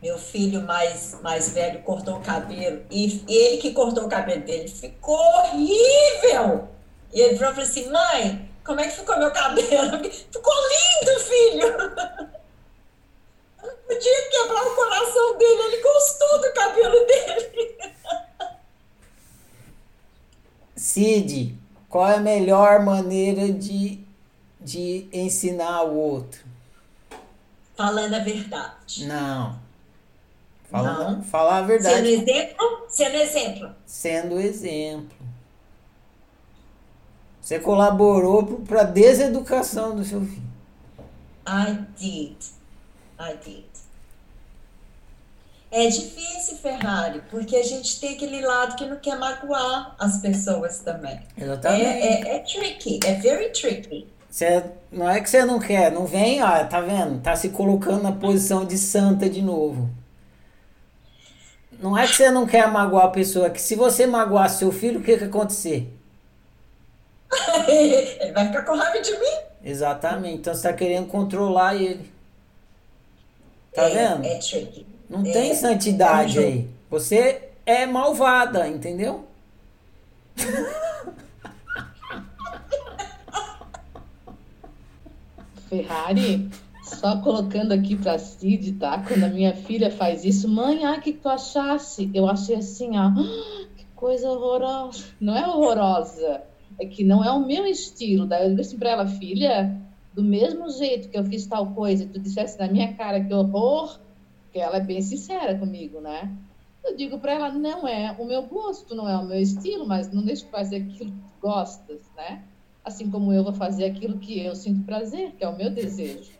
Meu filho mais, mais velho cortou o cabelo e ele que cortou o cabelo dele ficou horrível. E ele falou assim: mãe, como é que ficou meu cabelo? Ficou lindo, filho! Eu não podia quebrar o coração dele, ele gostou do cabelo dele. Cid, qual é a melhor maneira de, de ensinar o outro? Falando a verdade. Não. Falando, Não. Falar a verdade. Sendo exemplo? Sendo exemplo. Sendo exemplo. Você colaborou para a deseducação do seu filho. I did. I did. É difícil, Ferrari, porque a gente tem aquele lado que não quer magoar as pessoas também. Exatamente. É, é, é tricky, é very tricky. Você, não é que você não quer, não vem, ó, tá vendo? Tá se colocando na posição de santa de novo. Não é que você não quer magoar a pessoa, é que se você magoar seu filho, o que que acontecer? ele vai ficar com raiva de mim. Exatamente, então você tá querendo controlar ele. Tá é, vendo? É tricky. Não é, tem santidade é aí. Você é malvada, entendeu? Ferrari, só colocando aqui pra Cid, tá? Quando a minha filha faz isso, mãe, ai, que tu achasse? Eu achei assim, ó, que coisa horrorosa. Não é horrorosa, é que não é o meu estilo. Daí eu digo assim pra ela, filha, do mesmo jeito que eu fiz tal coisa tu dissesse na minha cara que horror, porque ela é bem sincera comigo, né? Eu digo para ela, não é o meu gosto, não é o meu estilo, mas não deixe de fazer aquilo que tu gostas, né? Assim como eu vou fazer aquilo que eu sinto prazer, que é o meu desejo.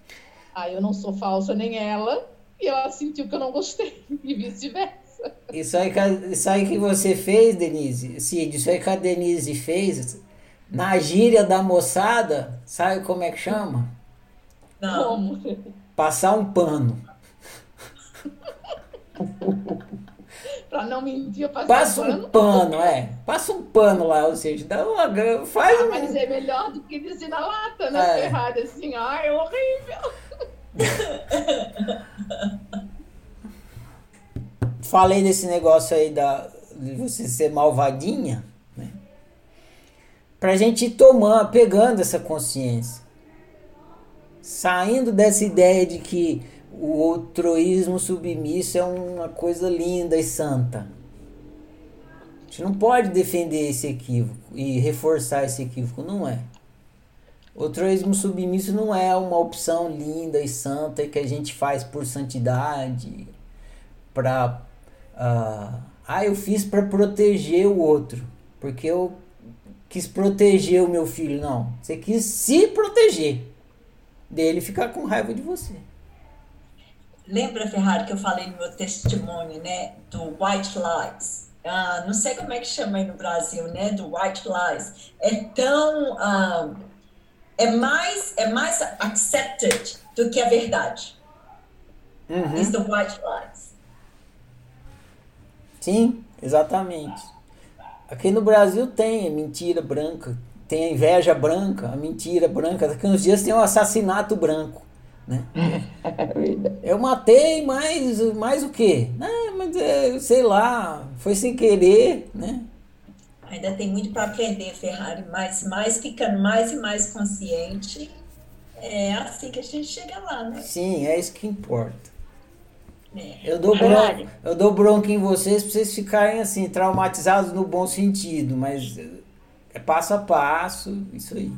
Aí eu não sou falsa nem ela, e ela sentiu que eu não gostei, e vice-versa. Isso aí, isso aí que você fez, Denise, Cid, isso aí que a Denise fez, na gíria da moçada, sabe como é que chama? Não. Como? Passar um pano. pra não mentir, eu passo Passa um um pano. é. Passa um pano lá, ou seja, dá uma. Faz Ah, um. mas é melhor do que dizer na lata, né? É. Ferrari, assim, ai, é horrível. Falei desse negócio aí da, de você ser malvadinha, né? Pra gente ir tomando, pegando essa consciência. Saindo dessa ideia de que o outroísmo submisso é uma coisa linda e santa. A gente não pode defender esse equívoco e reforçar esse equívoco, não é. O altruísmo submisso não é uma opção linda e santa que a gente faz por santidade, para ah, ah, eu fiz para proteger o outro, porque eu quis proteger o meu filho. Não, você quis se proteger dele ficar com raiva de você. Lembra, Ferrari, que eu falei no meu testemunho, né, do white lies? Ah, não sei como é que chama aí no Brasil, né, do white lies. É tão, ah, é mais, é mais accepted do que a verdade. Uhum. It's the white lies. Sim, exatamente. Aqui no Brasil tem a mentira branca, tem a inveja branca, a mentira branca. Daqui uns dias tem o assassinato branco. Né? Eu matei, mas mais o quê? Ah, mas é, sei lá, foi sem querer, né? Ainda tem muito para aprender, Ferrari, mas mais ficando mais e mais consciente, é assim que a gente chega lá, né? Sim, é isso que importa. É. Eu dou, bronca, eu dou bronca em vocês pra vocês ficarem assim, traumatizados no bom sentido, mas é passo a passo, isso aí.